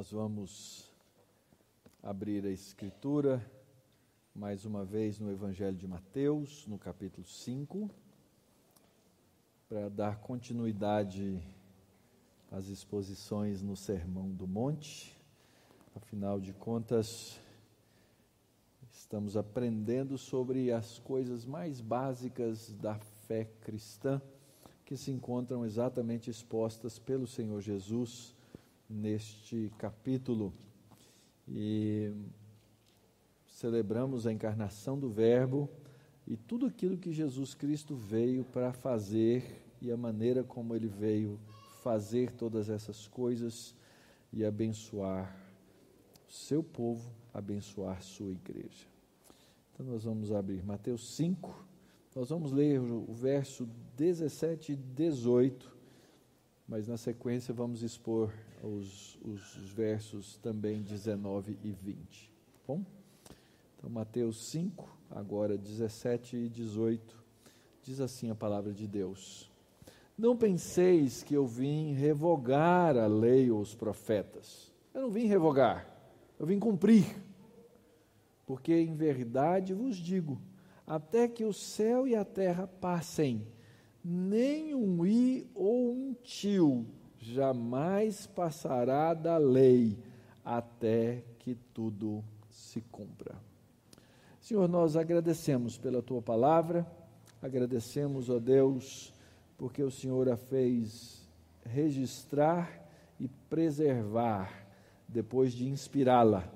Nós vamos abrir a Escritura mais uma vez no Evangelho de Mateus, no capítulo 5, para dar continuidade às exposições no Sermão do Monte. Afinal de contas, estamos aprendendo sobre as coisas mais básicas da fé cristã que se encontram exatamente expostas pelo Senhor Jesus neste capítulo. E celebramos a encarnação do Verbo e tudo aquilo que Jesus Cristo veio para fazer e a maneira como ele veio fazer todas essas coisas e abençoar seu povo, abençoar sua igreja. Então nós vamos abrir Mateus 5, nós vamos ler o verso 17 e 18, mas na sequência vamos expor os, os, os versos também 19 e 20. Tá bom? Então, Mateus 5, agora 17 e 18, diz assim a palavra de Deus: Não penseis que eu vim revogar a lei ou os profetas. Eu não vim revogar, eu vim cumprir. Porque em verdade vos digo: até que o céu e a terra passem, nem um i ou um tio jamais passará da lei até que tudo se cumpra. Senhor, nós agradecemos pela tua palavra, agradecemos, ó Deus, porque o Senhor a fez registrar e preservar depois de inspirá-la,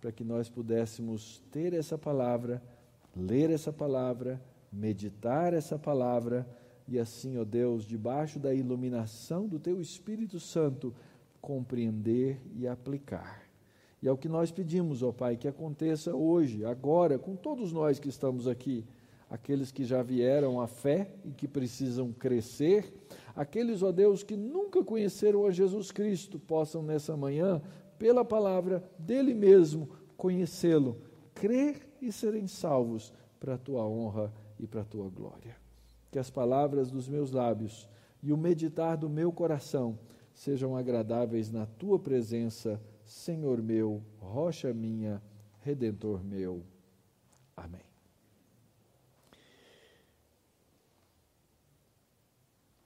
para que nós pudéssemos ter essa palavra, ler essa palavra, meditar essa palavra e assim, ó Deus, debaixo da iluminação do Teu Espírito Santo, compreender e aplicar. E é o que nós pedimos, ó Pai, que aconteça hoje, agora, com todos nós que estamos aqui, aqueles que já vieram à fé e que precisam crescer, aqueles, ó Deus, que nunca conheceram a Jesus Cristo, possam nessa manhã, pela palavra dele mesmo, conhecê-lo, crer e serem salvos para a tua honra e para a tua glória que as palavras dos meus lábios e o meditar do meu coração sejam agradáveis na tua presença, Senhor meu, rocha minha, redentor meu. Amém.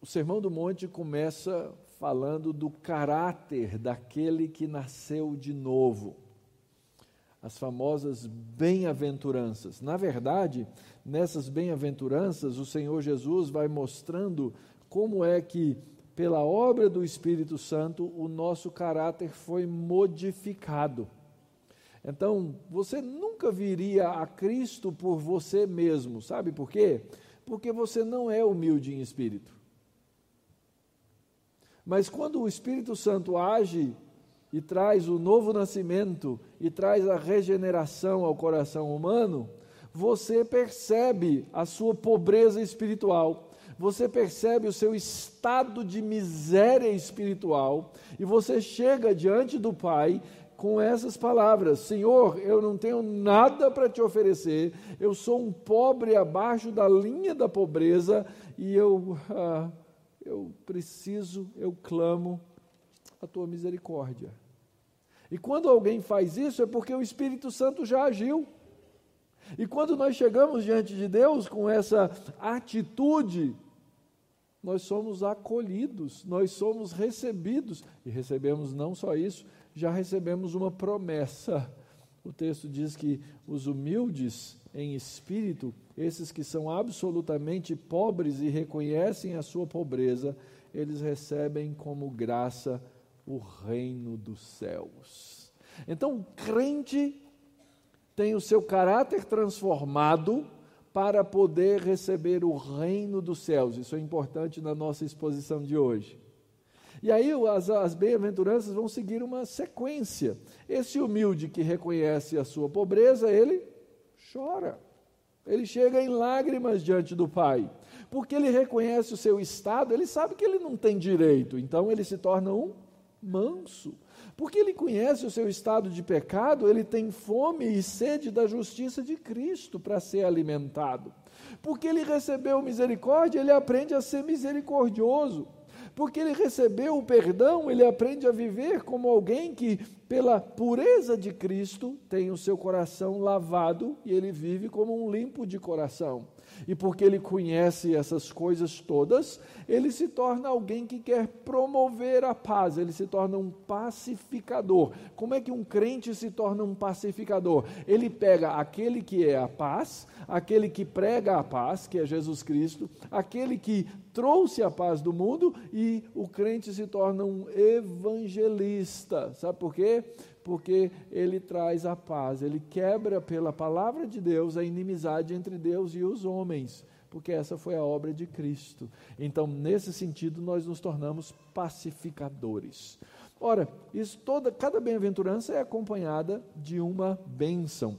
O Sermão do Monte começa falando do caráter daquele que nasceu de novo as famosas bem-aventuranças. Na verdade, nessas bem-aventuranças, o Senhor Jesus vai mostrando como é que, pela obra do Espírito Santo, o nosso caráter foi modificado. Então, você nunca viria a Cristo por você mesmo, sabe por quê? Porque você não é humilde em espírito. Mas quando o Espírito Santo age e traz o novo nascimento e traz a regeneração ao coração humano, você percebe a sua pobreza espiritual, você percebe o seu estado de miséria espiritual e você chega diante do Pai com essas palavras: Senhor, eu não tenho nada para te oferecer, eu sou um pobre abaixo da linha da pobreza e eu, ah, eu preciso, eu clamo a tua misericórdia. E quando alguém faz isso é porque o Espírito Santo já agiu. E quando nós chegamos diante de Deus com essa atitude, nós somos acolhidos, nós somos recebidos. E recebemos não só isso, já recebemos uma promessa. O texto diz que os humildes em espírito, esses que são absolutamente pobres e reconhecem a sua pobreza, eles recebem como graça o reino dos céus. Então, o crente tem o seu caráter transformado para poder receber o reino dos céus. Isso é importante na nossa exposição de hoje. E aí as, as bem-aventuranças vão seguir uma sequência. Esse humilde que reconhece a sua pobreza, ele chora. Ele chega em lágrimas diante do Pai. Porque ele reconhece o seu estado, ele sabe que ele não tem direito. Então ele se torna um manso, porque ele conhece o seu estado de pecado, ele tem fome e sede da justiça de Cristo para ser alimentado. Porque ele recebeu misericórdia, ele aprende a ser misericordioso. Porque ele recebeu o perdão, ele aprende a viver como alguém que pela pureza de Cristo, tem o seu coração lavado e ele vive como um limpo de coração. E porque ele conhece essas coisas todas, ele se torna alguém que quer promover a paz, ele se torna um pacificador. Como é que um crente se torna um pacificador? Ele pega aquele que é a paz, aquele que prega a paz, que é Jesus Cristo, aquele que trouxe a paz do mundo e o crente se torna um evangelista. Sabe por quê? Porque ele traz a paz, ele quebra pela palavra de Deus a inimizade entre Deus e os homens, porque essa foi a obra de Cristo. Então, nesse sentido, nós nos tornamos pacificadores. Ora, isso toda, cada bem-aventurança é acompanhada de uma bênção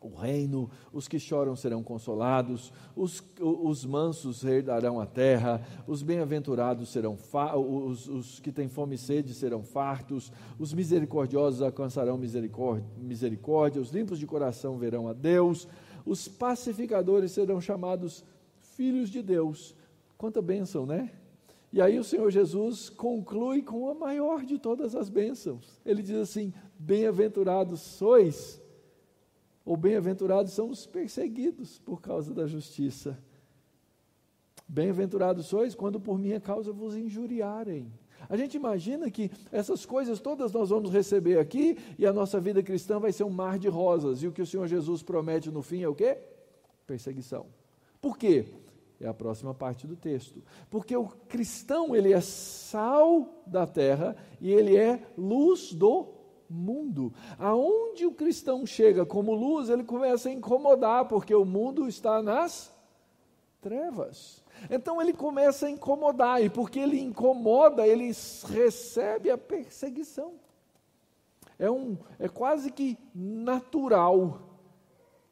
o reino, os que choram serão consolados, os, os mansos herdarão a terra, os bem-aventurados serão, os, os que têm fome e sede serão fartos, os misericordiosos alcançarão misericórdia, misericórdia, os limpos de coração verão a Deus, os pacificadores serão chamados filhos de Deus. Quanta bênção, né? E aí o Senhor Jesus conclui com a maior de todas as bênçãos. Ele diz assim: Bem-aventurados sois ou bem-aventurados são os perseguidos por causa da justiça. Bem-aventurados sois quando por minha causa vos injuriarem. A gente imagina que essas coisas todas nós vamos receber aqui e a nossa vida cristã vai ser um mar de rosas. E o que o Senhor Jesus promete no fim é o quê? Perseguição. Por quê? É a próxima parte do texto. Porque o cristão, ele é sal da terra e ele é luz do mundo. Aonde o cristão chega como luz, ele começa a incomodar, porque o mundo está nas trevas. Então ele começa a incomodar, e porque ele incomoda, ele recebe a perseguição. É, um, é quase que natural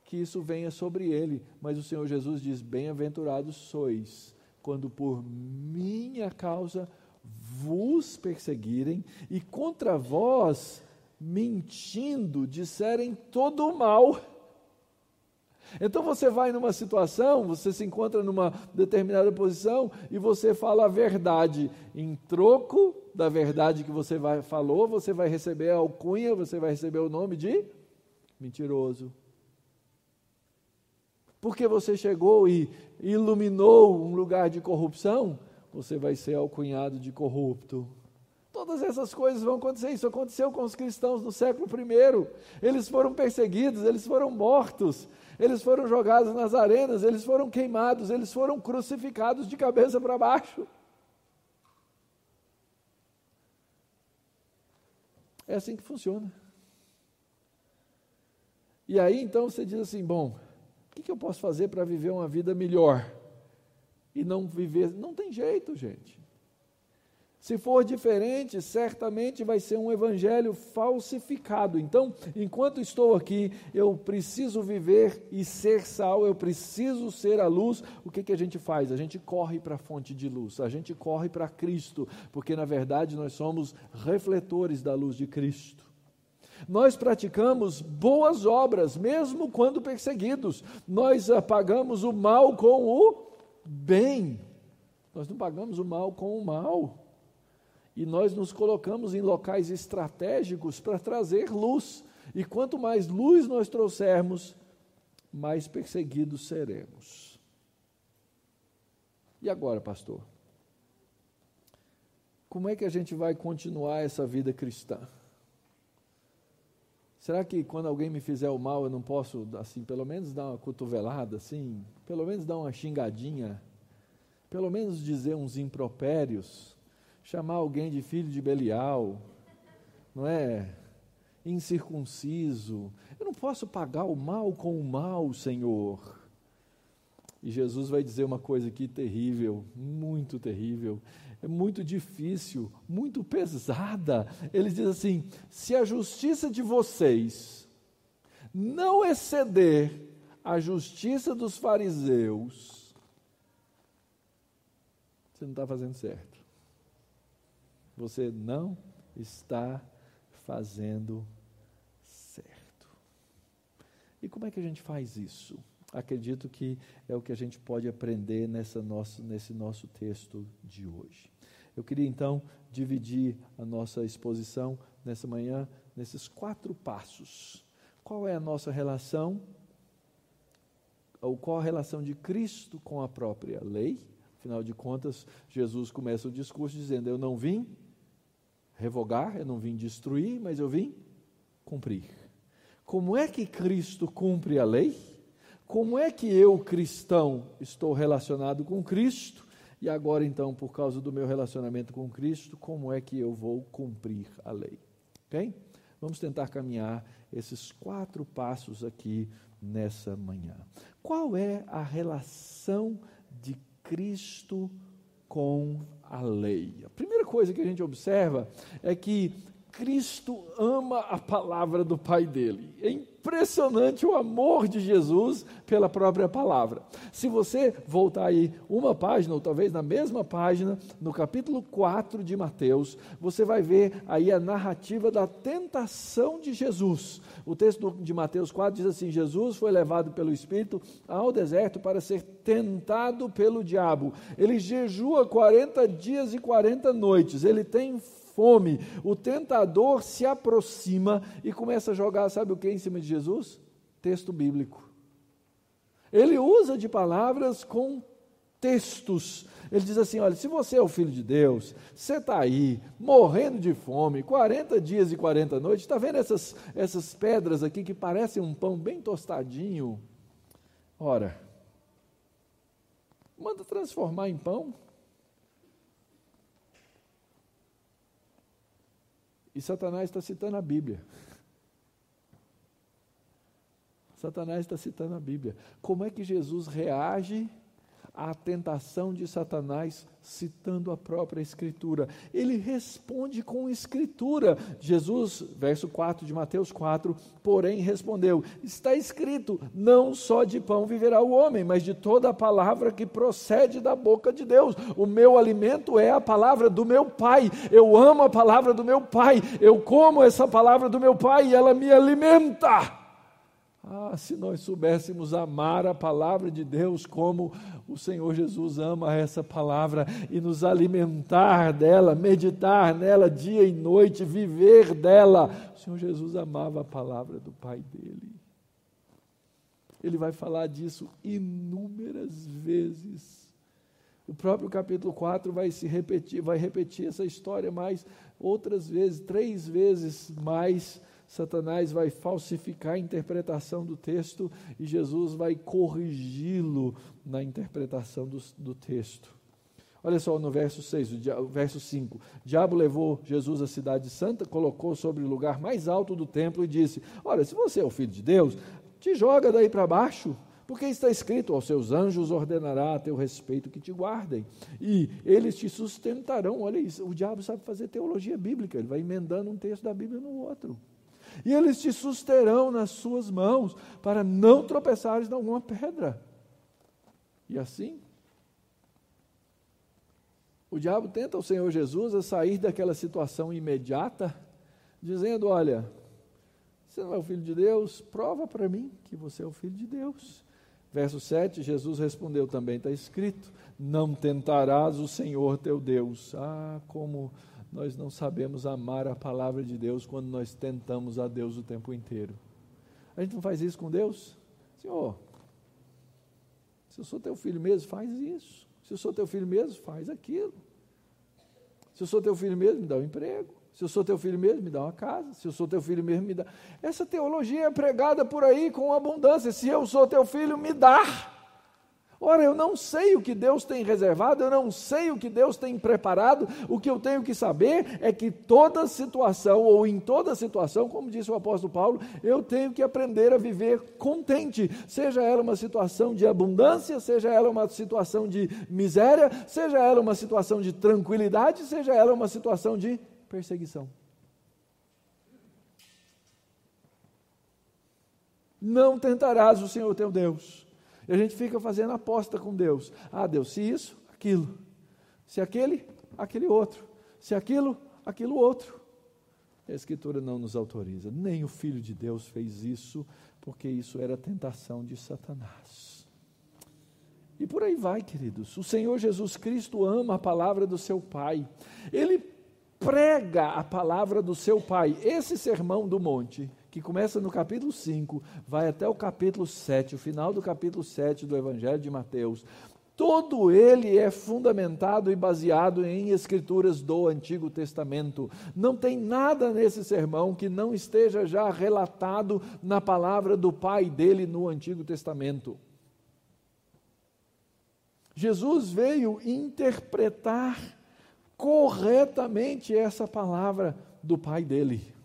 que isso venha sobre ele, mas o Senhor Jesus diz: Bem-aventurados sois, quando por minha causa vos perseguirem e contra vós mentindo, disserem todo o mal. Então você vai numa situação, você se encontra numa determinada posição e você fala a verdade. Em troco da verdade que você vai, falou, você vai receber a alcunha, você vai receber o nome de mentiroso. Porque você chegou e iluminou um lugar de corrupção, você vai ser alcunhado de corrupto. Todas essas coisas vão acontecer. Isso aconteceu com os cristãos no século I. Eles foram perseguidos, eles foram mortos, eles foram jogados nas arenas, eles foram queimados, eles foram crucificados de cabeça para baixo. É assim que funciona. E aí então você diz assim: bom, o que eu posso fazer para viver uma vida melhor? E não viver. Não tem jeito, gente. Se for diferente, certamente vai ser um evangelho falsificado. Então, enquanto estou aqui, eu preciso viver e ser sal, eu preciso ser a luz. O que, que a gente faz? A gente corre para a fonte de luz, a gente corre para Cristo, porque na verdade nós somos refletores da luz de Cristo. Nós praticamos boas obras, mesmo quando perseguidos. Nós pagamos o mal com o bem. Nós não pagamos o mal com o mal e nós nos colocamos em locais estratégicos para trazer luz. E quanto mais luz nós trouxermos, mais perseguidos seremos. E agora, pastor? Como é que a gente vai continuar essa vida cristã? Será que quando alguém me fizer o mal eu não posso, assim, pelo menos dar uma cotovelada, assim, pelo menos dar uma xingadinha, pelo menos dizer uns impropérios? Chamar alguém de filho de Belial, não é? Incircunciso. Eu não posso pagar o mal com o mal, Senhor. E Jesus vai dizer uma coisa aqui terrível, muito terrível, é muito difícil, muito pesada. Ele diz assim: se a justiça de vocês não exceder a justiça dos fariseus, você não está fazendo certo você não está fazendo certo. E como é que a gente faz isso? Acredito que é o que a gente pode aprender nessa nosso, nesse nosso texto de hoje. Eu queria então dividir a nossa exposição nessa manhã nesses quatro passos. Qual é a nossa relação, ou qual a relação de Cristo com a própria lei? Afinal de contas, Jesus começa o discurso dizendo: Eu não vim revogar, eu não vim destruir, mas eu vim cumprir. Como é que Cristo cumpre a lei? Como é que eu, cristão, estou relacionado com Cristo? E agora, então, por causa do meu relacionamento com Cristo, como é que eu vou cumprir a lei? Ok? Vamos tentar caminhar esses quatro passos aqui nessa manhã. Qual é a relação de Cristo com a lei? A primeira coisa que a gente observa é que Cristo ama a palavra do Pai dele. É impressionante o amor de Jesus pela própria palavra. Se você voltar aí uma página, ou talvez na mesma página, no capítulo 4 de Mateus, você vai ver aí a narrativa da tentação de Jesus. O texto de Mateus 4 diz assim: Jesus foi levado pelo Espírito ao deserto para ser tentado pelo diabo. Ele jejua 40 dias e 40 noites. Ele tem fome, o tentador se aproxima e começa a jogar, sabe o que em cima de Jesus? Texto bíblico. Ele usa de palavras com textos. Ele diz assim: olha, se você é o filho de Deus, você está aí, morrendo de fome, 40 dias e 40 noites, está vendo essas, essas pedras aqui que parecem um pão bem tostadinho? Ora, manda transformar em pão. E Satanás está citando a Bíblia. Satanás está citando a Bíblia. Como é que Jesus reage à tentação de Satanás citando a própria Escritura. Ele responde com Escritura. Jesus, verso 4 de Mateus 4, porém respondeu: Está escrito: Não só de pão viverá o homem, mas de toda a palavra que procede da boca de Deus. O meu alimento é a palavra do meu Pai. Eu amo a palavra do meu Pai. Eu como essa palavra do meu Pai e ela me alimenta. Ah, se nós soubéssemos amar a palavra de Deus como o Senhor Jesus ama essa palavra e nos alimentar dela, meditar nela dia e noite, viver dela. O Senhor Jesus amava a palavra do Pai dele. Ele vai falar disso inúmeras vezes. O próprio capítulo 4 vai se repetir, vai repetir essa história mais outras vezes, três vezes mais Satanás vai falsificar a interpretação do texto e Jesus vai corrigi-lo na interpretação do, do, texto. Olha só no verso 6, o verso 5. O diabo levou Jesus à cidade santa, colocou sobre o lugar mais alto do templo e disse: Olha, se você é o filho de Deus, te joga daí para baixo, porque está escrito: aos seus anjos ordenará a teu respeito que te guardem, e eles te sustentarão. Olha isso, o diabo sabe fazer teologia bíblica, ele vai emendando um texto da Bíblia no outro e eles te susterão nas suas mãos, para não tropeçares em alguma pedra. E assim, o diabo tenta o Senhor Jesus a sair daquela situação imediata, dizendo: Olha, você não é o filho de Deus, prova para mim que você é o filho de Deus. Verso 7, Jesus respondeu também, está escrito: Não tentarás o Senhor teu Deus. Ah, como nós não sabemos amar a palavra de Deus quando nós tentamos a Deus o tempo inteiro. A gente não faz isso com Deus? Senhor, se eu sou teu filho mesmo, faz isso. Se eu sou teu filho mesmo, faz aquilo. Se eu sou teu filho mesmo, me dá um emprego. Se eu sou teu filho mesmo, me dá uma casa. Se eu sou teu filho mesmo, me dá. Essa teologia é pregada por aí com abundância. Se eu sou teu filho, me dá. Ora, eu não sei o que Deus tem reservado, eu não sei o que Deus tem preparado, o que eu tenho que saber é que toda situação, ou em toda situação, como disse o apóstolo Paulo, eu tenho que aprender a viver contente, seja ela uma situação de abundância, seja ela uma situação de miséria, seja ela uma situação de tranquilidade, seja ela uma situação de perseguição. Não tentarás o Senhor teu Deus a gente fica fazendo aposta com Deus. Ah, Deus, se isso, aquilo. Se aquele, aquele outro. Se aquilo, aquilo outro. A Escritura não nos autoriza. Nem o Filho de Deus fez isso, porque isso era tentação de Satanás. E por aí vai, queridos. O Senhor Jesus Cristo ama a palavra do seu Pai. Ele prega a palavra do seu Pai. Esse sermão do monte, que começa no capítulo 5, vai até o capítulo 7, o final do capítulo 7 do Evangelho de Mateus. Todo ele é fundamentado e baseado em escrituras do Antigo Testamento. Não tem nada nesse sermão que não esteja já relatado na palavra do Pai dele no Antigo Testamento. Jesus veio interpretar corretamente essa palavra do Pai dele.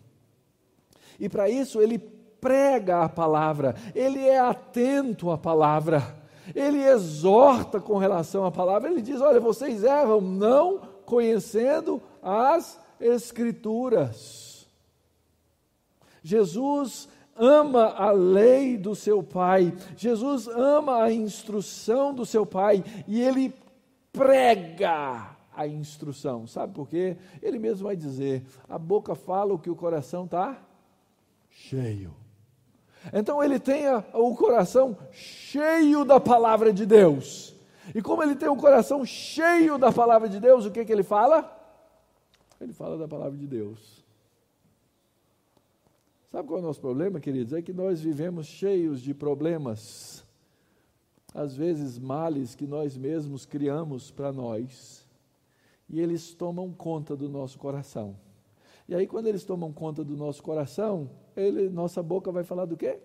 E para isso ele prega a palavra, ele é atento à palavra, ele exorta com relação à palavra, ele diz: Olha, vocês erram não conhecendo as Escrituras. Jesus ama a lei do seu pai, Jesus ama a instrução do seu pai e ele prega a instrução. Sabe por quê? Ele mesmo vai dizer: a boca fala o que o coração está cheio. Então ele tem o coração cheio da palavra de Deus. E como ele tem o coração cheio da palavra de Deus, o que, que ele fala? Ele fala da palavra de Deus. Sabe qual é o nosso problema, queridos? É que nós vivemos cheios de problemas, às vezes males que nós mesmos criamos para nós, e eles tomam conta do nosso coração. E aí, quando eles tomam conta do nosso coração, ele, nossa boca vai falar do quê?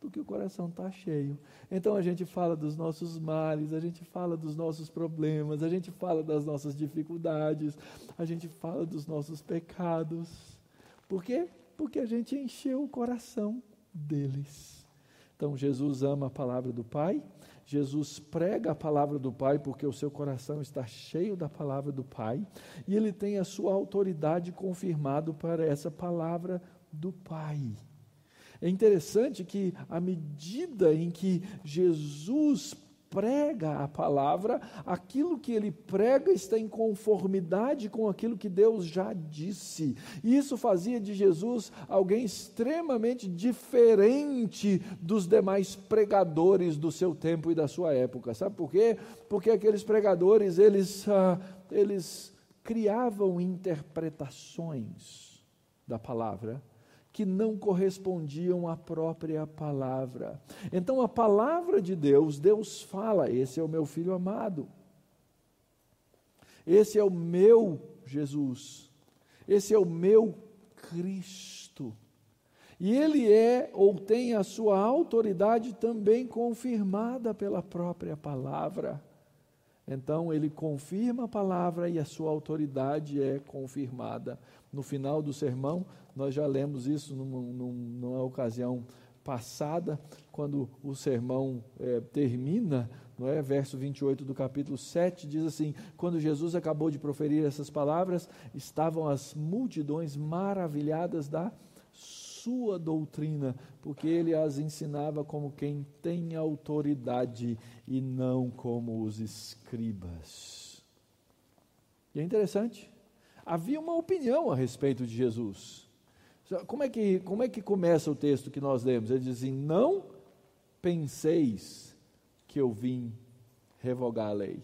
Do que o coração está cheio. Então a gente fala dos nossos males, a gente fala dos nossos problemas, a gente fala das nossas dificuldades, a gente fala dos nossos pecados. Por quê? Porque a gente encheu o coração deles. Então Jesus ama a palavra do Pai, Jesus prega a palavra do Pai porque o seu coração está cheio da palavra do Pai e ele tem a sua autoridade confirmado para essa palavra do Pai. É interessante que, à medida em que Jesus prega a palavra, aquilo que ele prega está em conformidade com aquilo que Deus já disse. E isso fazia de Jesus alguém extremamente diferente dos demais pregadores do seu tempo e da sua época. Sabe por quê? Porque aqueles pregadores, eles, ah, eles criavam interpretações da palavra que não correspondiam à própria palavra. Então, a palavra de Deus, Deus fala: Esse é o meu filho amado, esse é o meu Jesus, esse é o meu Cristo. E ele é ou tem a sua autoridade também confirmada pela própria palavra. Então ele confirma a palavra e a sua autoridade é confirmada. No final do sermão, nós já lemos isso numa, numa ocasião passada, quando o sermão é, termina, não é? Verso 28 do capítulo 7 diz assim: Quando Jesus acabou de proferir essas palavras, estavam as multidões maravilhadas da sua doutrina, porque ele as ensinava como quem tem autoridade e não como os escribas. E é interessante, havia uma opinião a respeito de Jesus. Como é que, como é que começa o texto que nós lemos? Ele diz assim: Não penseis que eu vim revogar a lei.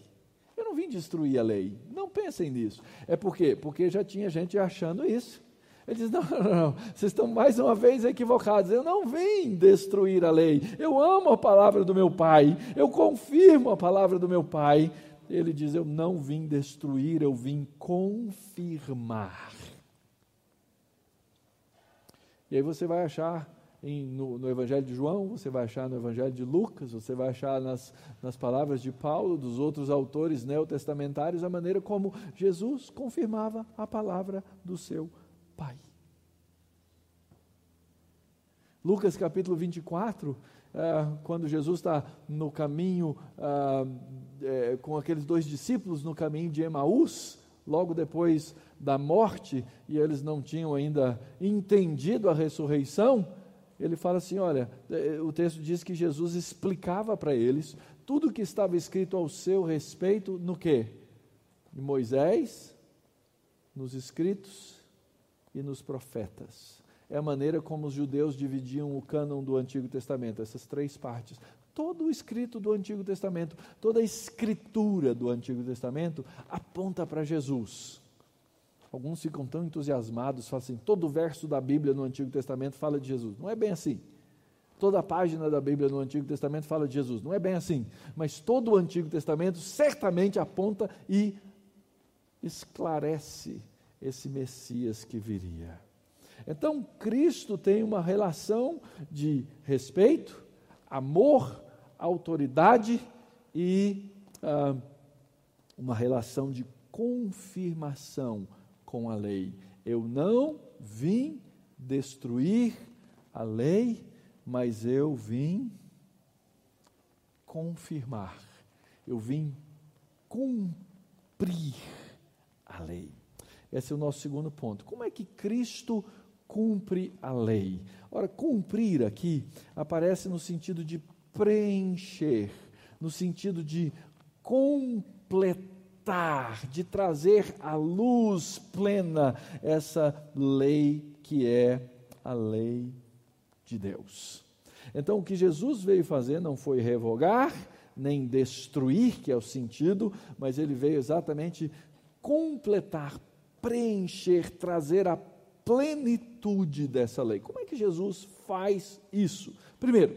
Eu não vim destruir a lei. Não pensem nisso. É por quê? Porque já tinha gente achando isso. Ele diz: não, não, não, vocês estão mais uma vez equivocados. Eu não vim destruir a lei. Eu amo a palavra do meu pai. Eu confirmo a palavra do meu pai. Ele diz: Eu não vim destruir, eu vim confirmar. E aí você vai achar em, no, no, Evangelho de João, você vai achar no Evangelho de Lucas, você vai achar nas, nas palavras de Paulo, dos outros autores neotestamentários, a maneira como Jesus confirmava a palavra do seu Pai. Lucas capítulo 24, é, quando Jesus está no caminho, é, com aqueles dois discípulos no caminho de Emaús, logo depois da morte e eles não tinham ainda entendido a ressurreição, ele fala assim: olha, eh, o texto diz que Jesus explicava para eles tudo o que estava escrito ao seu respeito no que? Em Moisés, nos escritos e nos profetas. É a maneira como os judeus dividiam o cânon do Antigo Testamento, essas três partes. todo o escrito do Antigo Testamento, toda a escritura do Antigo Testamento aponta para Jesus. Alguns ficam tão entusiasmados, falam assim: todo verso da Bíblia no Antigo Testamento fala de Jesus. Não é bem assim. Toda página da Bíblia no Antigo Testamento fala de Jesus. Não é bem assim. Mas todo o Antigo Testamento certamente aponta e esclarece esse Messias que viria. Então, Cristo tem uma relação de respeito, amor, autoridade e ah, uma relação de confirmação com a lei. Eu não vim destruir a lei, mas eu vim confirmar, eu vim cumprir a lei. Esse é o nosso segundo ponto. Como é que Cristo cumpre a lei? Ora, cumprir aqui aparece no sentido de preencher, no sentido de completar, de trazer à luz plena essa lei que é a lei de Deus. Então, o que Jesus veio fazer não foi revogar, nem destruir, que é o sentido, mas ele veio exatamente completar, preencher, trazer a plenitude dessa lei. Como é que Jesus faz isso? Primeiro,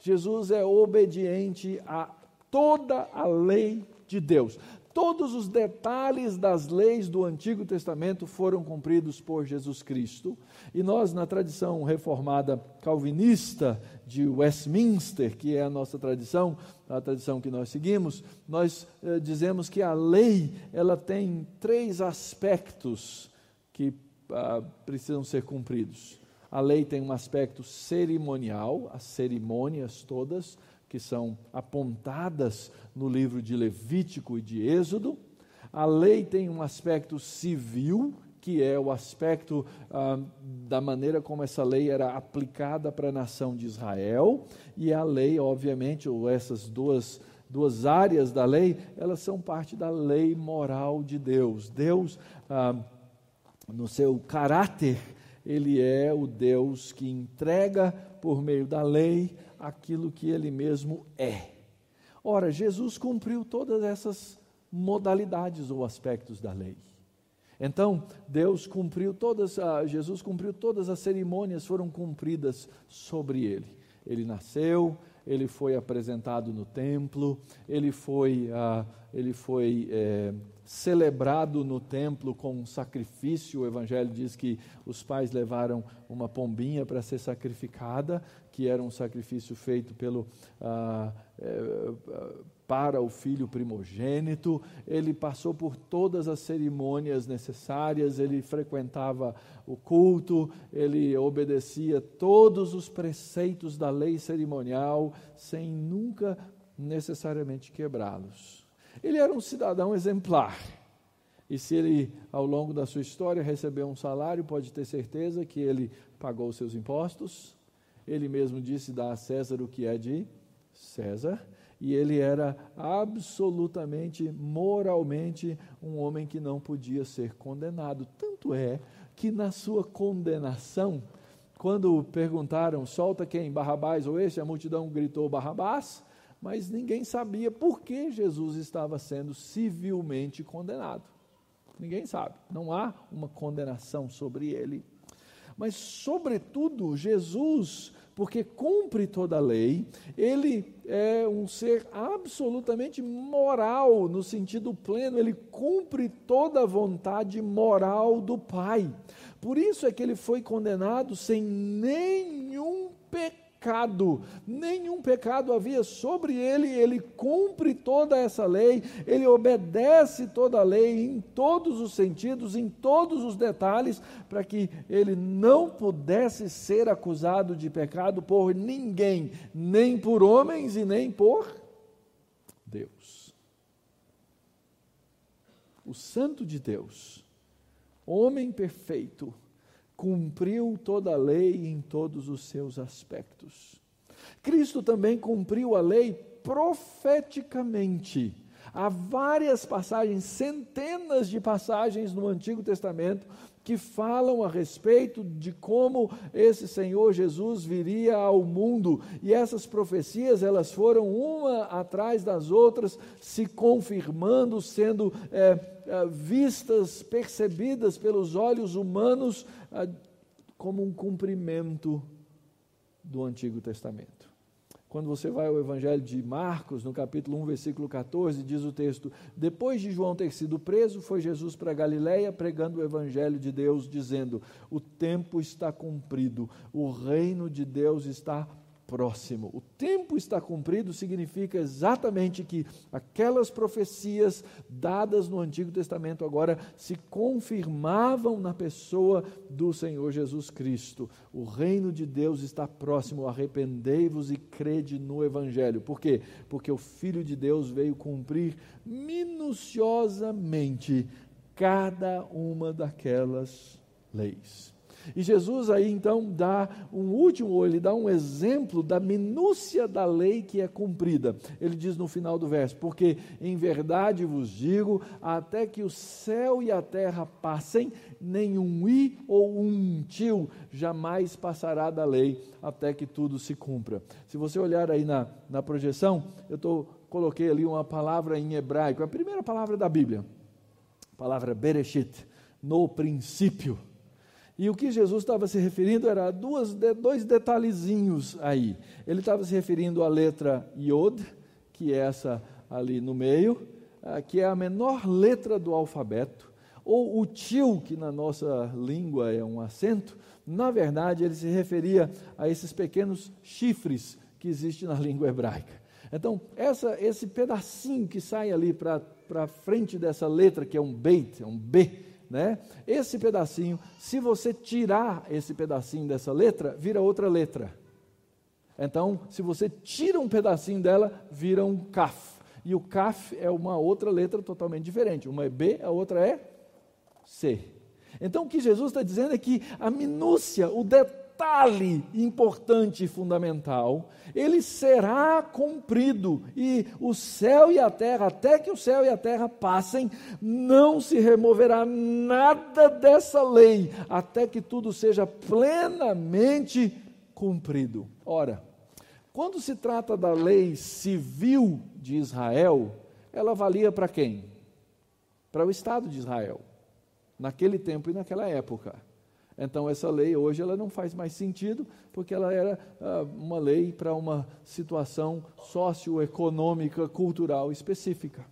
Jesus é obediente a toda a lei de Deus. Todos os detalhes das leis do Antigo Testamento foram cumpridos por Jesus Cristo. E nós, na tradição reformada calvinista de Westminster, que é a nossa tradição, a tradição que nós seguimos, nós eh, dizemos que a lei ela tem três aspectos que ah, precisam ser cumpridos. A lei tem um aspecto cerimonial, as cerimônias todas que são apontadas no livro de Levítico e de Êxodo. A lei tem um aspecto civil, que é o aspecto ah, da maneira como essa lei era aplicada para a nação de Israel, e a lei, obviamente, ou essas duas, duas áreas da lei, elas são parte da lei moral de Deus. Deus, ah, no seu caráter, ele é o Deus que entrega por meio da lei aquilo que ele mesmo é. Ora, Jesus cumpriu todas essas modalidades ou aspectos da lei. Então, Deus cumpriu todas, ah, Jesus cumpriu todas as cerimônias, foram cumpridas sobre ele. Ele nasceu, ele foi apresentado no templo, ele foi, ah, ele foi é, celebrado no templo com um sacrifício. O Evangelho diz que os pais levaram uma pombinha para ser sacrificada, que era um sacrifício feito pelo, ah, é, para o filho primogênito. Ele passou por todas as cerimônias necessárias, ele frequentava o culto, ele obedecia todos os preceitos da lei cerimonial, sem nunca necessariamente quebrá-los. Ele era um cidadão exemplar. E se ele, ao longo da sua história, recebeu um salário, pode ter certeza que ele pagou os seus impostos. Ele mesmo disse: dá a César o que é de César. E ele era absolutamente, moralmente, um homem que não podia ser condenado. Tanto é que, na sua condenação, quando perguntaram, solta quem? Barrabás ou este? A multidão gritou Barrabás mas ninguém sabia por que Jesus estava sendo civilmente condenado. Ninguém sabe, não há uma condenação sobre ele. Mas, sobretudo, Jesus, porque cumpre toda a lei, ele é um ser absolutamente moral, no sentido pleno, ele cumpre toda a vontade moral do Pai. Por isso é que ele foi condenado sem nenhum pecado pecado, nenhum pecado havia sobre ele, ele cumpre toda essa lei, ele obedece toda a lei em todos os sentidos, em todos os detalhes, para que ele não pudesse ser acusado de pecado por ninguém, nem por homens e nem por Deus. O Santo de Deus, homem perfeito, cumpriu toda a lei em todos os seus aspectos. Cristo também cumpriu a lei profeticamente. Há várias passagens, centenas de passagens no Antigo Testamento que falam a respeito de como esse Senhor Jesus viria ao mundo. E essas profecias, elas foram uma atrás das outras, se confirmando, sendo é, é, vistas, percebidas pelos olhos humanos é, como um cumprimento do Antigo Testamento. Quando você vai ao Evangelho de Marcos, no capítulo 1, versículo 14, diz o texto: Depois de João ter sido preso, foi Jesus para Galiléia pregando o Evangelho de Deus, dizendo: O tempo está cumprido, o reino de Deus está próximo. O tempo está cumprido significa exatamente que aquelas profecias dadas no Antigo Testamento agora se confirmavam na pessoa do Senhor Jesus Cristo. O reino de Deus está próximo. Arrependei-vos e crede no Evangelho. Por quê? Porque o Filho de Deus veio cumprir minuciosamente cada uma daquelas leis. E Jesus aí então dá um último, ele dá um exemplo da minúcia da lei que é cumprida. Ele diz no final do verso: Porque em verdade vos digo, até que o céu e a terra passem, nenhum i ou um tio jamais passará da lei, até que tudo se cumpra. Se você olhar aí na, na projeção, eu tô, coloquei ali uma palavra em hebraico, a primeira palavra da Bíblia, a palavra Bereshit, no princípio. E o que Jesus estava se referindo era duas, dois detalhezinhos aí. Ele estava se referindo à letra Yod, que é essa ali no meio, ah, que é a menor letra do alfabeto, ou o tio, que na nossa língua é um acento. Na verdade, ele se referia a esses pequenos chifres que existem na língua hebraica. Então, essa, esse pedacinho que sai ali para frente dessa letra, que é um beit, é um B, né? Esse pedacinho, se você tirar esse pedacinho dessa letra, vira outra letra. Então, se você tira um pedacinho dela, vira um kaf. E o kaf é uma outra letra totalmente diferente. Uma é B, a outra é C. Então, o que Jesus está dizendo é que a minúcia, o detalhe, detalhe importante e fundamental, ele será cumprido, e o céu e a terra, até que o céu e a terra passem, não se removerá nada dessa lei, até que tudo seja plenamente cumprido. Ora, quando se trata da lei civil de Israel, ela valia para quem? Para o Estado de Israel, naquele tempo e naquela época. Então essa lei hoje ela não faz mais sentido, porque ela era ah, uma lei para uma situação socioeconômica, cultural específica.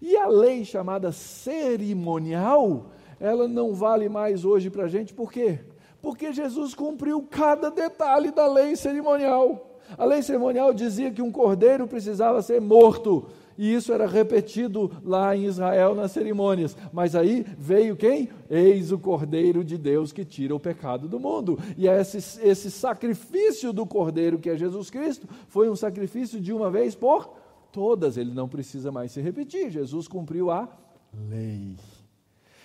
E a lei chamada cerimonial, ela não vale mais hoje para a gente, por quê? Porque Jesus cumpriu cada detalhe da lei cerimonial. A lei cerimonial dizia que um cordeiro precisava ser morto e isso era repetido lá em Israel nas cerimônias. Mas aí veio quem? Eis o Cordeiro de Deus que tira o pecado do mundo. E esse, esse sacrifício do Cordeiro, que é Jesus Cristo, foi um sacrifício de uma vez por todas. Ele não precisa mais se repetir. Jesus cumpriu a lei.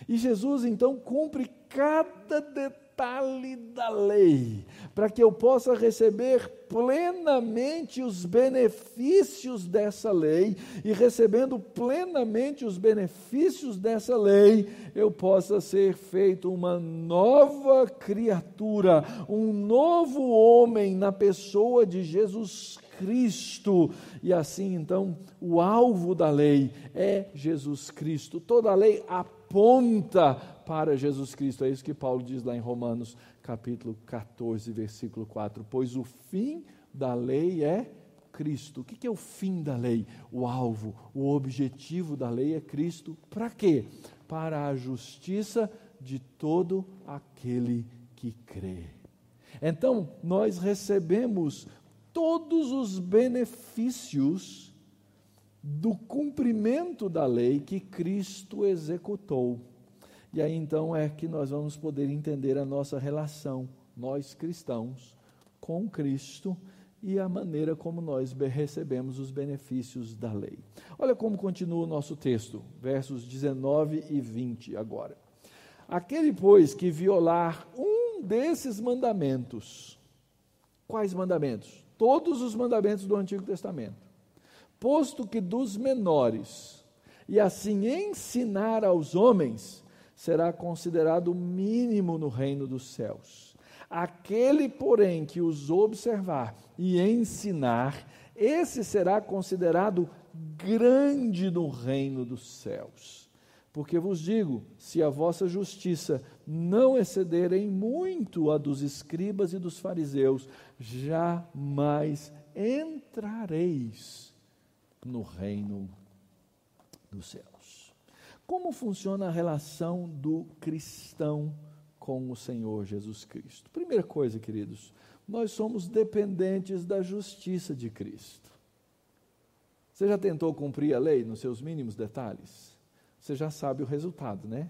E Jesus então cumpre cada detalhe detalhe da lei, para que eu possa receber plenamente os benefícios dessa lei, e recebendo plenamente os benefícios dessa lei, eu possa ser feito uma nova criatura, um novo homem na pessoa de Jesus Cristo. E assim, então, o alvo da lei é Jesus Cristo. Toda a lei aponta para Jesus Cristo. É isso que Paulo diz lá em Romanos, capítulo 14, versículo 4. Pois o fim da lei é Cristo. O que é o fim da lei? O alvo, o objetivo da lei é Cristo. Para quê? Para a justiça de todo aquele que crê. Então, nós recebemos todos os benefícios do cumprimento da lei que Cristo executou. E aí então é que nós vamos poder entender a nossa relação, nós cristãos, com Cristo e a maneira como nós recebemos os benefícios da lei. Olha como continua o nosso texto, versos 19 e 20 agora. Aquele, pois, que violar um desses mandamentos, quais mandamentos? Todos os mandamentos do Antigo Testamento. Posto que dos menores, e assim ensinar aos homens, será considerado mínimo no reino dos céus. Aquele, porém, que os observar e ensinar, esse será considerado grande no reino dos céus. Porque vos digo: se a vossa justiça não excederem muito a dos escribas e dos fariseus, jamais entrareis no reino dos céus. Como funciona a relação do cristão com o Senhor Jesus Cristo? Primeira coisa, queridos, nós somos dependentes da justiça de Cristo. Você já tentou cumprir a lei nos seus mínimos detalhes? Você já sabe o resultado, né?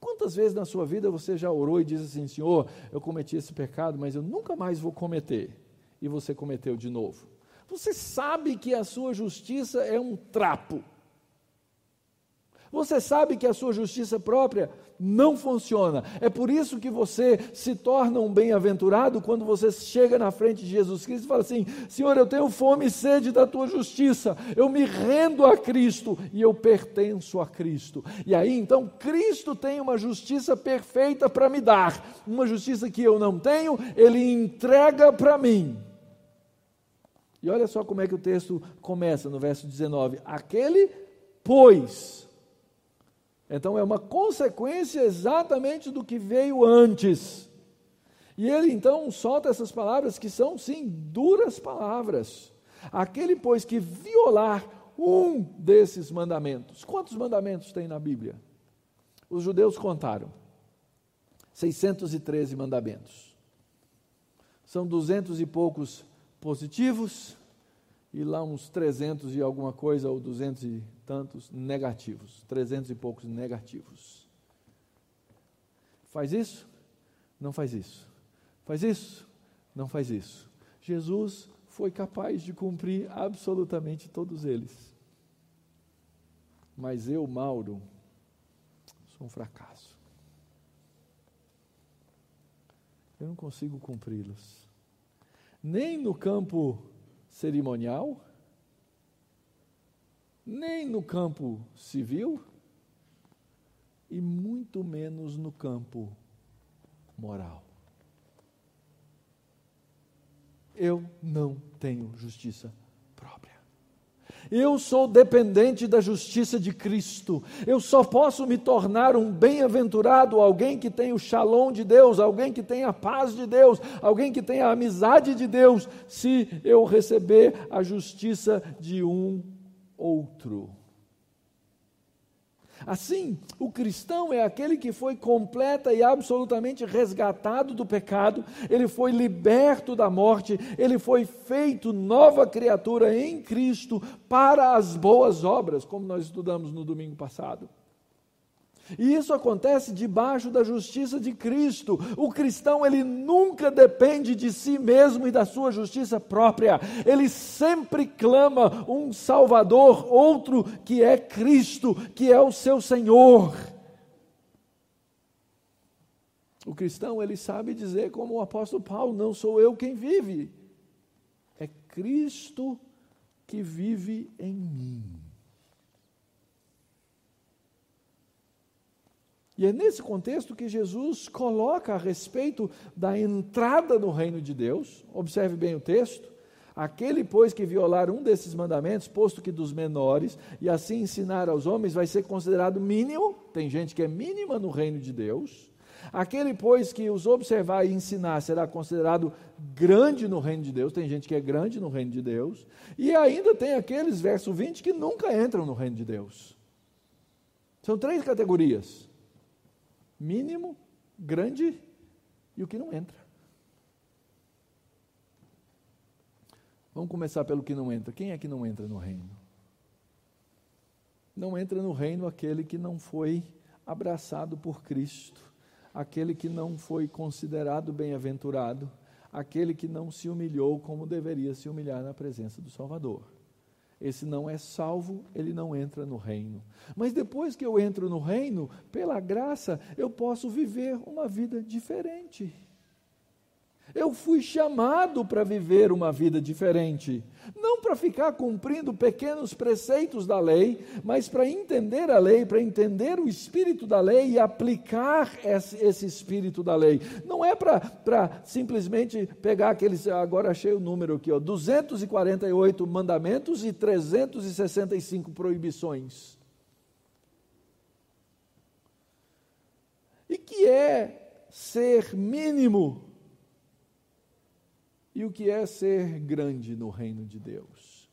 Quantas vezes na sua vida você já orou e disse assim: Senhor, eu cometi esse pecado, mas eu nunca mais vou cometer? E você cometeu de novo. Você sabe que a sua justiça é um trapo. Você sabe que a sua justiça própria não funciona. É por isso que você se torna um bem-aventurado quando você chega na frente de Jesus Cristo e fala assim: Senhor, eu tenho fome e sede da tua justiça, eu me rendo a Cristo e eu pertenço a Cristo. E aí então Cristo tem uma justiça perfeita para me dar, uma justiça que eu não tenho, ele entrega para mim. E olha só como é que o texto começa no verso 19: Aquele, pois, então é uma consequência exatamente do que veio antes. E ele então solta essas palavras que são sim duras palavras. Aquele, pois, que violar um desses mandamentos. Quantos mandamentos tem na Bíblia? Os judeus contaram. 613 mandamentos. São duzentos e poucos positivos e lá uns 300 e alguma coisa, ou 200 e tantos negativos, 300 e poucos negativos. Faz isso? Não faz isso. Faz isso? Não faz isso. Jesus foi capaz de cumprir absolutamente todos eles. Mas eu, Mauro, sou um fracasso. Eu não consigo cumpri-los. Nem no campo cerimonial, nem no campo civil e muito menos no campo moral. Eu não tenho justiça eu sou dependente da justiça de Cristo. Eu só posso me tornar um bem-aventurado, alguém que tem o shalom de Deus, alguém que tem a paz de Deus, alguém que tem a amizade de Deus, se eu receber a justiça de um outro. Assim, o cristão é aquele que foi completa e absolutamente resgatado do pecado, ele foi liberto da morte, ele foi feito nova criatura em Cristo para as boas obras, como nós estudamos no domingo passado. E isso acontece debaixo da justiça de Cristo. O cristão, ele nunca depende de si mesmo e da sua justiça própria. Ele sempre clama um Salvador, outro que é Cristo, que é o seu Senhor. O cristão, ele sabe dizer, como o apóstolo Paulo: não sou eu quem vive, é Cristo que vive em mim. E é nesse contexto que Jesus coloca a respeito da entrada no reino de Deus. Observe bem o texto. Aquele, pois, que violar um desses mandamentos, posto que dos menores, e assim ensinar aos homens, vai ser considerado mínimo. Tem gente que é mínima no reino de Deus. Aquele, pois, que os observar e ensinar será considerado grande no reino de Deus. Tem gente que é grande no reino de Deus. E ainda tem aqueles, verso 20, que nunca entram no reino de Deus. São três categorias mínimo, grande e o que não entra. Vamos começar pelo que não entra. Quem é que não entra no reino? Não entra no reino aquele que não foi abraçado por Cristo, aquele que não foi considerado bem-aventurado, aquele que não se humilhou como deveria se humilhar na presença do Salvador esse não é salvo, ele não entra no reino. Mas depois que eu entro no reino, pela graça, eu posso viver uma vida diferente. Eu fui chamado para viver uma vida diferente. Não para ficar cumprindo pequenos preceitos da lei, mas para entender a lei, para entender o espírito da lei e aplicar esse, esse espírito da lei. Não é para simplesmente pegar aqueles, agora achei o número aqui, ó, 248 mandamentos e 365 proibições. E que é ser mínimo e o que é ser grande no reino de Deus.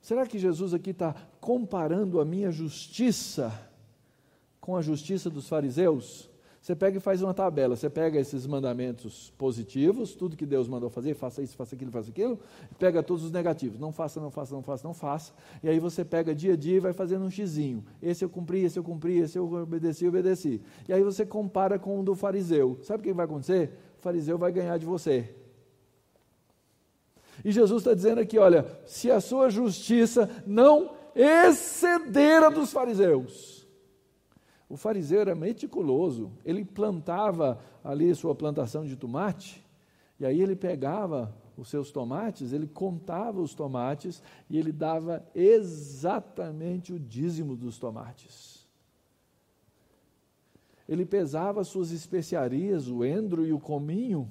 Será que Jesus aqui está comparando a minha justiça com a justiça dos fariseus? Você pega e faz uma tabela, você pega esses mandamentos positivos, tudo que Deus mandou fazer, faça isso, faça aquilo, faça aquilo, pega todos os negativos, não faça, não faça, não faça, não faça, e aí você pega dia a dia e vai fazendo um xizinho. Esse eu cumpri, esse eu cumpri, esse eu obedeci, obedeci. E aí você compara com o do fariseu. Sabe o que vai acontecer? Fariseu vai ganhar de você. E Jesus está dizendo aqui: olha, se a sua justiça não exceder a dos fariseus, o fariseu era meticuloso, ele plantava ali sua plantação de tomate, e aí ele pegava os seus tomates, ele contava os tomates e ele dava exatamente o dízimo dos tomates. Ele pesava suas especiarias, o endro e o cominho,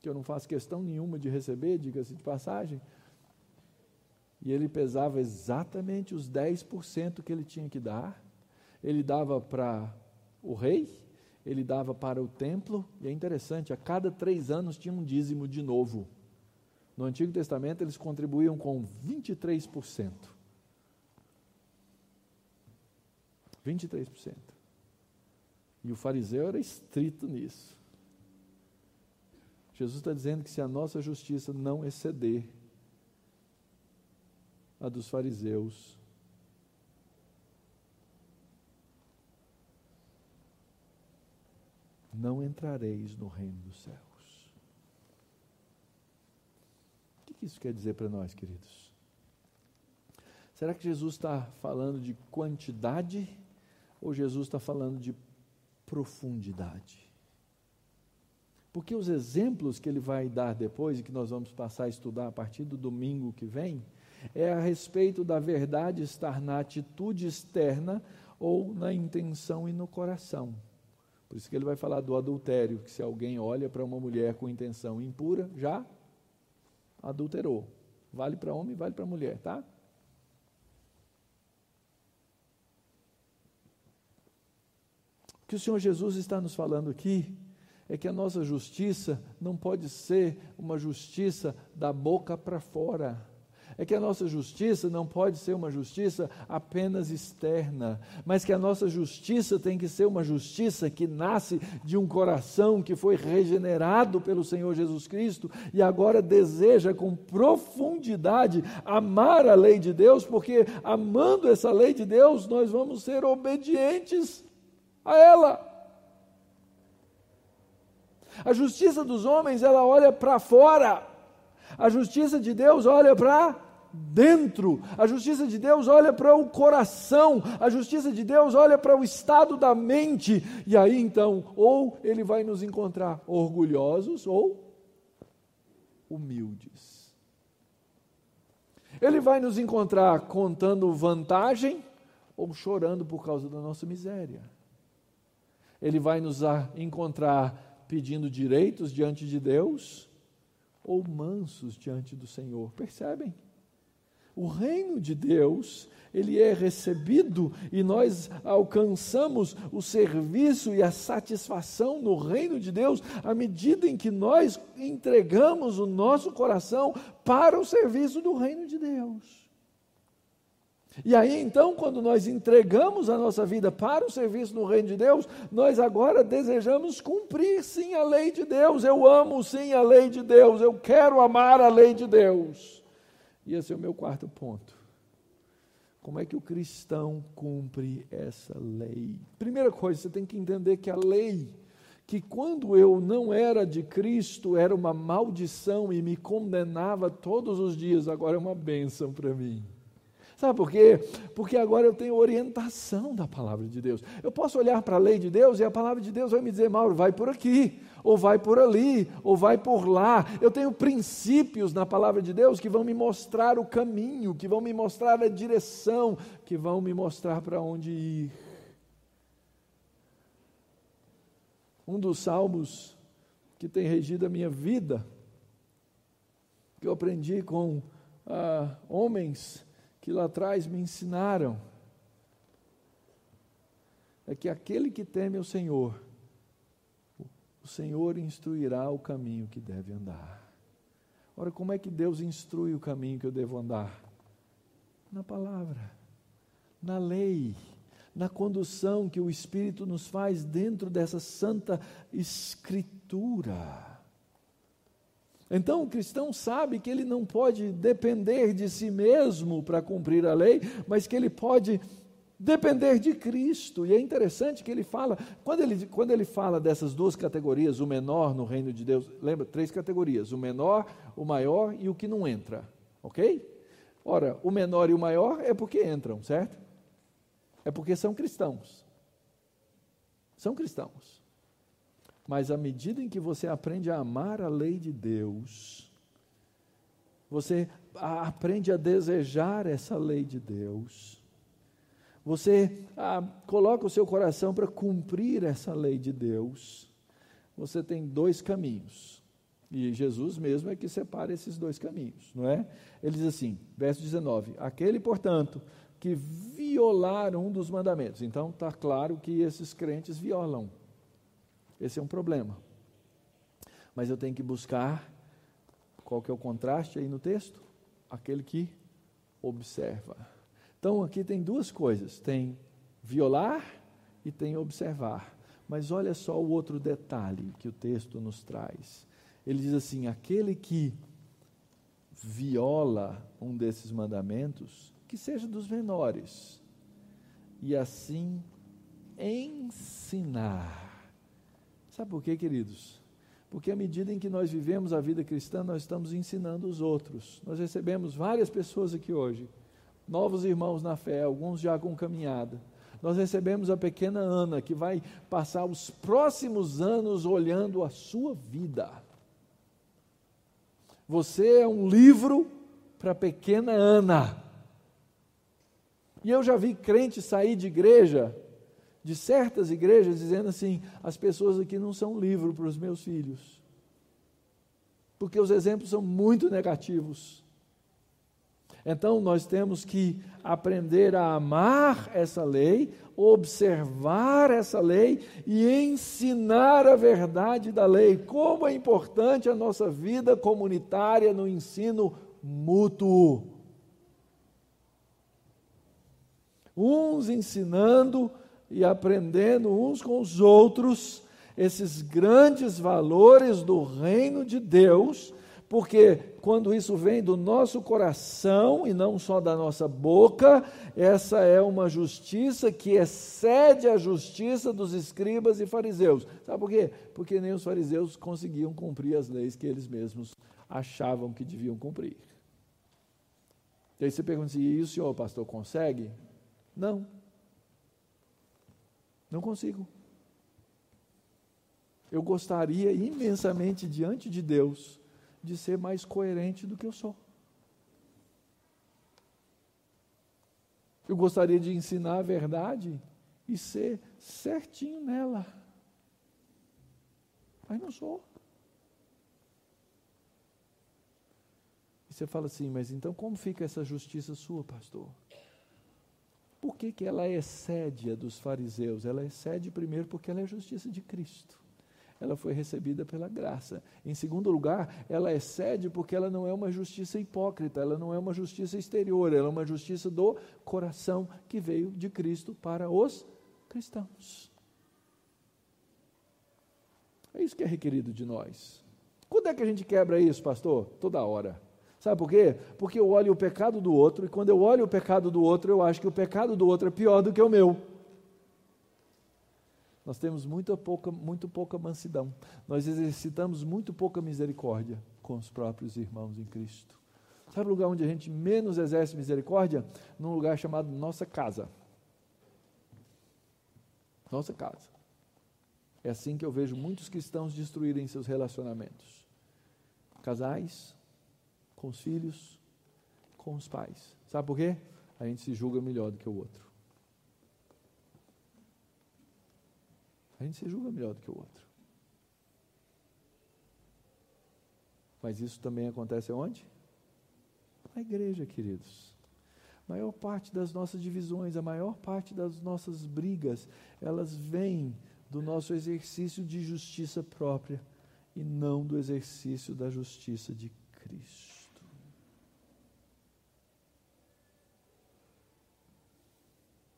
que eu não faço questão nenhuma de receber, diga-se de passagem, e ele pesava exatamente os 10% que ele tinha que dar ele dava para o rei, ele dava para o templo, e é interessante, a cada três anos tinha um dízimo de novo. No Antigo Testamento eles contribuíam com 23%. 23%. E o fariseu era estrito nisso. Jesus está dizendo que se a nossa justiça não exceder a dos fariseus, não entrareis no reino dos céus. O que isso quer dizer para nós, queridos? Será que Jesus está falando de quantidade ou Jesus está falando de profundidade? Porque os exemplos que ele vai dar depois e que nós vamos passar a estudar a partir do domingo que vem, é a respeito da verdade estar na atitude externa ou na intenção e no coração. Por isso que ele vai falar do adultério, que se alguém olha para uma mulher com intenção impura, já adulterou. Vale para homem, vale para mulher, tá? Que o Senhor Jesus está nos falando aqui é que a nossa justiça não pode ser uma justiça da boca para fora. É que a nossa justiça não pode ser uma justiça apenas externa, mas que a nossa justiça tem que ser uma justiça que nasce de um coração que foi regenerado pelo Senhor Jesus Cristo e agora deseja com profundidade amar a lei de Deus, porque amando essa lei de Deus, nós vamos ser obedientes a ela. A justiça dos homens, ela olha para fora. A justiça de Deus olha para dentro. A justiça de Deus olha para o coração, a justiça de Deus olha para o estado da mente. E aí então, ou ele vai nos encontrar orgulhosos ou humildes. Ele vai nos encontrar contando vantagem ou chorando por causa da nossa miséria. Ele vai nos encontrar pedindo direitos diante de Deus ou mansos diante do Senhor. Percebem? O reino de Deus, ele é recebido e nós alcançamos o serviço e a satisfação no reino de Deus à medida em que nós entregamos o nosso coração para o serviço do reino de Deus. E aí então, quando nós entregamos a nossa vida para o serviço no reino de Deus, nós agora desejamos cumprir sim a lei de Deus. Eu amo sim a lei de Deus, eu quero amar a lei de Deus. E esse é o meu quarto ponto. Como é que o cristão cumpre essa lei? Primeira coisa, você tem que entender que a lei, que quando eu não era de Cristo, era uma maldição e me condenava todos os dias, agora é uma bênção para mim. Sabe por quê? Porque agora eu tenho orientação da palavra de Deus. Eu posso olhar para a lei de Deus e a palavra de Deus vai me dizer, Mauro, vai por aqui, ou vai por ali, ou vai por lá. Eu tenho princípios na palavra de Deus que vão me mostrar o caminho, que vão me mostrar a direção, que vão me mostrar para onde ir. Um dos salmos que tem regido a minha vida, que eu aprendi com ah, homens que lá atrás me ensinaram é que aquele que teme ao Senhor, o Senhor instruirá o caminho que deve andar. Ora, como é que Deus instrui o caminho que eu devo andar? Na palavra, na lei, na condução que o Espírito nos faz dentro dessa santa Escritura. Então o cristão sabe que ele não pode depender de si mesmo para cumprir a lei, mas que ele pode depender de Cristo. E é interessante que ele fala, quando ele, quando ele fala dessas duas categorias, o menor no reino de Deus, lembra? Três categorias: o menor, o maior e o que não entra. Ok? Ora, o menor e o maior é porque entram, certo? É porque são cristãos. São cristãos. Mas à medida em que você aprende a amar a lei de Deus, você aprende a desejar essa lei de Deus, você coloca o seu coração para cumprir essa lei de Deus, você tem dois caminhos. E Jesus mesmo é que separa esses dois caminhos, não é? Ele diz assim, verso 19: Aquele, portanto, que violar um dos mandamentos. Então está claro que esses crentes violam esse é um problema. Mas eu tenho que buscar qual que é o contraste aí no texto? Aquele que observa. Então aqui tem duas coisas: tem violar e tem observar. Mas olha só o outro detalhe que o texto nos traz. Ele diz assim: aquele que viola um desses mandamentos, que seja dos menores, e assim ensinar Sabe por quê, queridos? Porque à medida em que nós vivemos a vida cristã, nós estamos ensinando os outros. Nós recebemos várias pessoas aqui hoje, novos irmãos na fé, alguns já com caminhada. Nós recebemos a pequena Ana, que vai passar os próximos anos olhando a sua vida. Você é um livro para a pequena Ana. E eu já vi crente sair de igreja de certas igrejas dizendo assim: as pessoas aqui não são livro para os meus filhos. Porque os exemplos são muito negativos. Então nós temos que aprender a amar essa lei, observar essa lei e ensinar a verdade da lei. Como é importante a nossa vida comunitária no ensino mútuo. Uns ensinando e aprendendo uns com os outros esses grandes valores do reino de Deus, porque quando isso vem do nosso coração e não só da nossa boca, essa é uma justiça que excede a justiça dos escribas e fariseus. Sabe por quê? Porque nem os fariseus conseguiam cumprir as leis que eles mesmos achavam que deviam cumprir. E aí você pergunta assim: e o senhor, pastor, consegue? Não. Não consigo. Eu gostaria imensamente diante de Deus de ser mais coerente do que eu sou. Eu gostaria de ensinar a verdade e ser certinho nela. Mas não sou. E você fala assim, mas então como fica essa justiça sua, pastor? Por que, que ela excede a dos fariseus? Ela excede primeiro porque ela é justiça de Cristo. Ela foi recebida pela graça. Em segundo lugar, ela excede porque ela não é uma justiça hipócrita, ela não é uma justiça exterior, ela é uma justiça do coração que veio de Cristo para os cristãos. É isso que é requerido de nós. Quando é que a gente quebra isso, pastor? Toda hora. Sabe por quê? Porque eu olho o pecado do outro e quando eu olho o pecado do outro, eu acho que o pecado do outro é pior do que o meu. Nós temos muito pouca, muito pouca mansidão. Nós exercitamos muito pouca misericórdia com os próprios irmãos em Cristo. Sabe o lugar onde a gente menos exerce misericórdia? Num lugar chamado nossa casa. Nossa casa. É assim que eu vejo muitos cristãos destruírem seus relacionamentos. Casais, com os filhos, com os pais. Sabe por quê? A gente se julga melhor do que o outro. A gente se julga melhor do que o outro. Mas isso também acontece onde? Na igreja, queridos. A maior parte das nossas divisões, a maior parte das nossas brigas, elas vêm do nosso exercício de justiça própria e não do exercício da justiça de Cristo.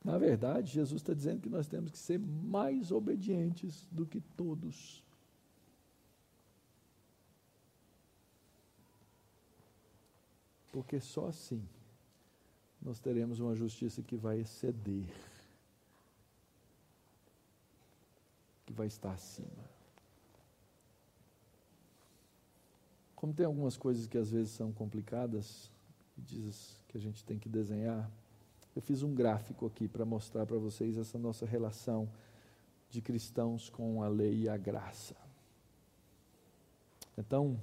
Na verdade, Jesus está dizendo que nós temos que ser mais obedientes do que todos. Porque só assim nós teremos uma justiça que vai exceder, que vai estar acima. Como tem algumas coisas que às vezes são complicadas, diz que a gente tem que desenhar, eu fiz um gráfico aqui para mostrar para vocês essa nossa relação de cristãos com a lei e a graça. Então,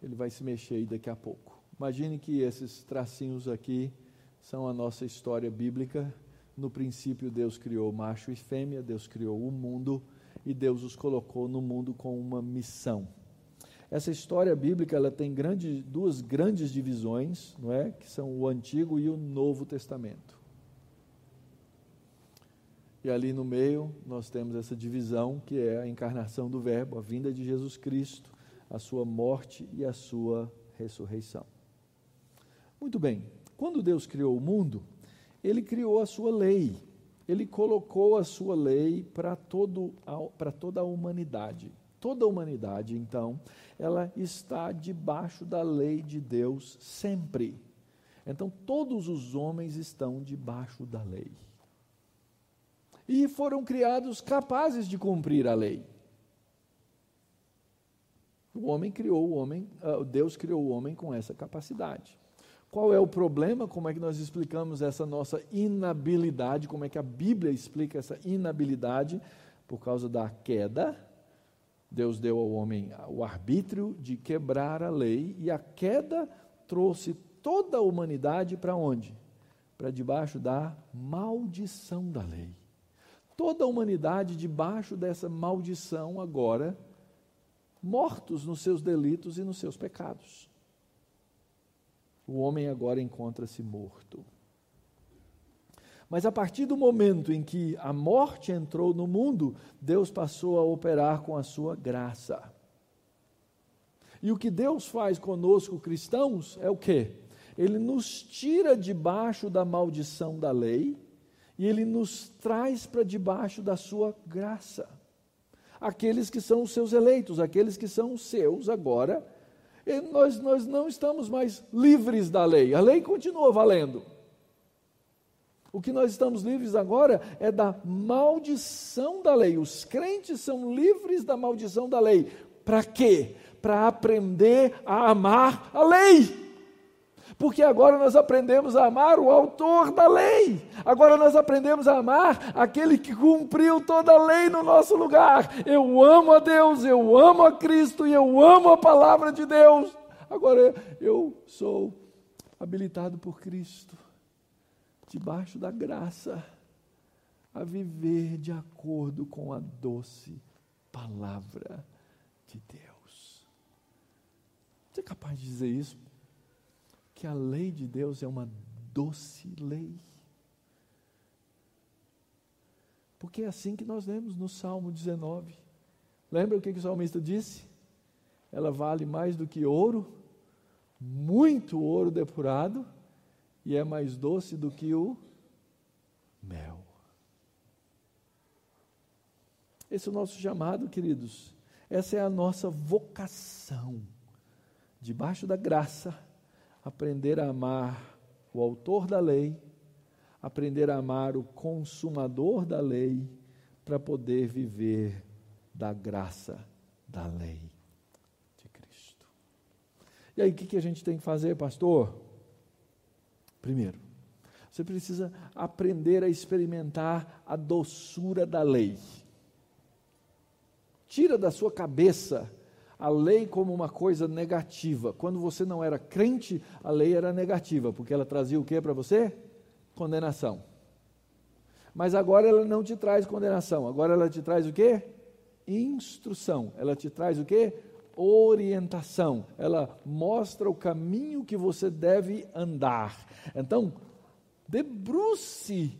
ele vai se mexer aí daqui a pouco. Imagine que esses tracinhos aqui são a nossa história bíblica. No princípio, Deus criou macho e fêmea, Deus criou o mundo e Deus os colocou no mundo com uma missão. Essa história bíblica ela tem grande, duas grandes divisões, não é? que são o Antigo e o Novo Testamento. E ali no meio nós temos essa divisão que é a encarnação do Verbo, a vinda de Jesus Cristo, a sua morte e a sua ressurreição. Muito bem, quando Deus criou o mundo, ele criou a sua lei. Ele colocou a sua lei para toda a humanidade. Toda a humanidade, então, ela está debaixo da lei de Deus sempre. Então, todos os homens estão debaixo da lei. E foram criados capazes de cumprir a lei. O homem criou o homem, ah, Deus criou o homem com essa capacidade. Qual é o problema? Como é que nós explicamos essa nossa inabilidade? Como é que a Bíblia explica essa inabilidade? Por causa da queda, Deus deu ao homem o arbítrio de quebrar a lei e a queda trouxe toda a humanidade para onde? Para debaixo da maldição da lei. Toda a humanidade debaixo dessa maldição agora, mortos nos seus delitos e nos seus pecados. O homem agora encontra-se morto. Mas a partir do momento em que a morte entrou no mundo, Deus passou a operar com a sua graça. E o que Deus faz conosco cristãos é o quê? Ele nos tira debaixo da maldição da lei e ele nos traz para debaixo da sua graça. Aqueles que são os seus eleitos, aqueles que são os seus agora, nós, nós não estamos mais livres da lei, a lei continua valendo. O que nós estamos livres agora é da maldição da lei. Os crentes são livres da maldição da lei. Para quê? Para aprender a amar a lei. Porque agora nós aprendemos a amar o autor da lei. Agora nós aprendemos a amar aquele que cumpriu toda a lei no nosso lugar. Eu amo a Deus, eu amo a Cristo e eu amo a palavra de Deus. Agora eu sou habilitado por Cristo debaixo da graça, a viver de acordo com a doce palavra de Deus. Você é capaz de dizer isso? Que a lei de Deus é uma doce lei. Porque é assim que nós lemos no Salmo 19. Lembra o que, que o salmista disse? Ela vale mais do que ouro, muito ouro depurado e é mais doce do que o mel. Esse é o nosso chamado, queridos. Essa é a nossa vocação. Debaixo da graça, aprender a amar o autor da lei, aprender a amar o consumador da lei, para poder viver da graça da lei. E aí, o que, que a gente tem que fazer, pastor? Primeiro, você precisa aprender a experimentar a doçura da lei. Tira da sua cabeça a lei como uma coisa negativa. Quando você não era crente, a lei era negativa, porque ela trazia o que para você? Condenação. Mas agora ela não te traz condenação, agora ela te traz o que? Instrução. Ela te traz o que? Orientação. Ela mostra o caminho que você deve andar. Então, debruce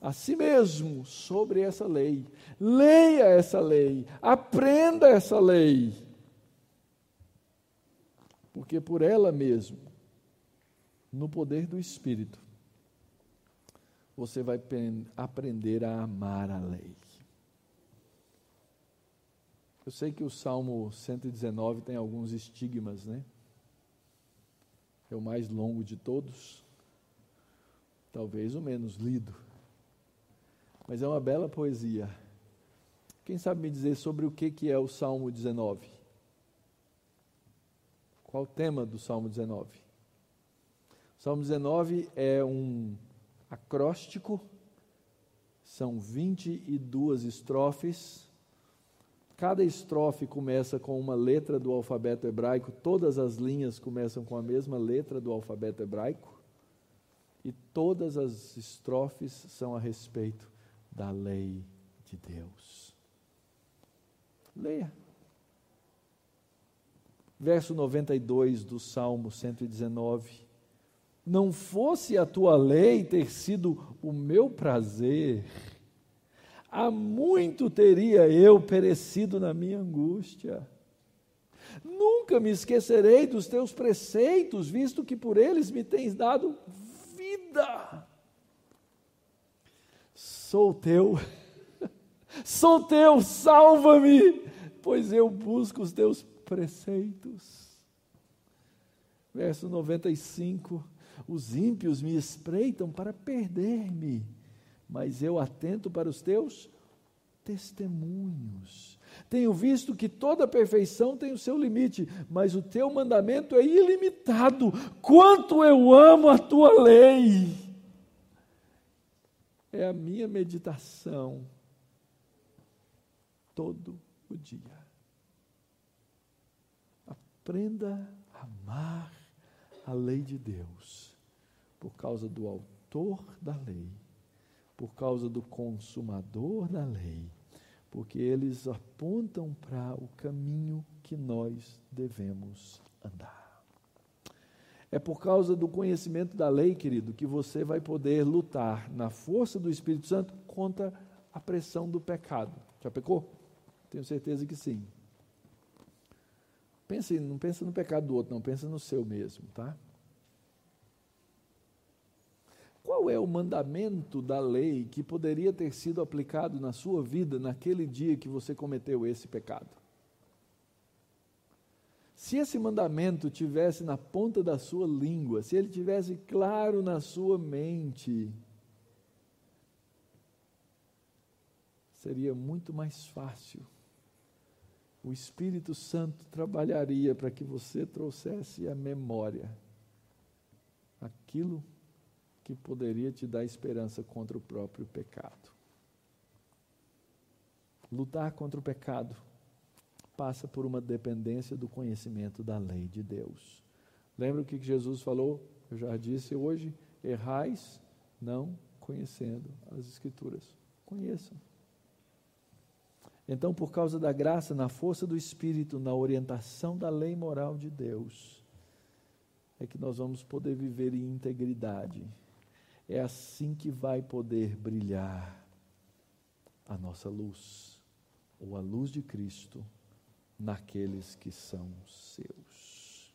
a si mesmo sobre essa lei. Leia essa lei, aprenda essa lei porque por ela mesmo, no poder do Espírito, você vai aprender a amar a lei. Eu sei que o Salmo 119 tem alguns estigmas, né? É o mais longo de todos, talvez o menos lido, mas é uma bela poesia. Quem sabe me dizer sobre o que é o Salmo 19? Qual o tema do Salmo 19? O Salmo 19 é um acróstico, são 22 estrofes. Cada estrofe começa com uma letra do alfabeto hebraico, todas as linhas começam com a mesma letra do alfabeto hebraico, e todas as estrofes são a respeito da lei de Deus. Leia verso 92 do Salmo 119. Não fosse a tua lei ter sido o meu prazer, há muito teria eu perecido na minha angústia. Nunca me esquecerei dos teus preceitos, visto que por eles me tens dado vida. Sou teu, sou teu, salva-me, pois eu busco os teus preceitos. Verso 95: Os ímpios me espreitam para perder-me, mas eu atento para os teus testemunhos. Tenho visto que toda perfeição tem o seu limite, mas o teu mandamento é ilimitado. Quanto eu amo a tua lei! É a minha meditação todo o dia. Aprenda a amar a lei de Deus por causa do autor da lei, por causa do consumador da lei, porque eles apontam para o caminho que nós devemos andar. É por causa do conhecimento da lei, querido, que você vai poder lutar na força do Espírito Santo contra a pressão do pecado. Já pecou? Tenho certeza que sim. Pense, não pensa no pecado do outro, não, pensa no seu mesmo, tá? Qual é o mandamento da lei que poderia ter sido aplicado na sua vida naquele dia que você cometeu esse pecado? Se esse mandamento tivesse na ponta da sua língua, se ele tivesse claro na sua mente, seria muito mais fácil o Espírito Santo trabalharia para que você trouxesse à memória aquilo que poderia te dar esperança contra o próprio pecado. Lutar contra o pecado passa por uma dependência do conhecimento da lei de Deus. Lembra o que Jesus falou? Eu já disse hoje: errais não conhecendo as Escrituras. Conheçam. Então, por causa da graça, na força do Espírito, na orientação da lei moral de Deus, é que nós vamos poder viver em integridade. É assim que vai poder brilhar a nossa luz, ou a luz de Cristo, naqueles que são seus.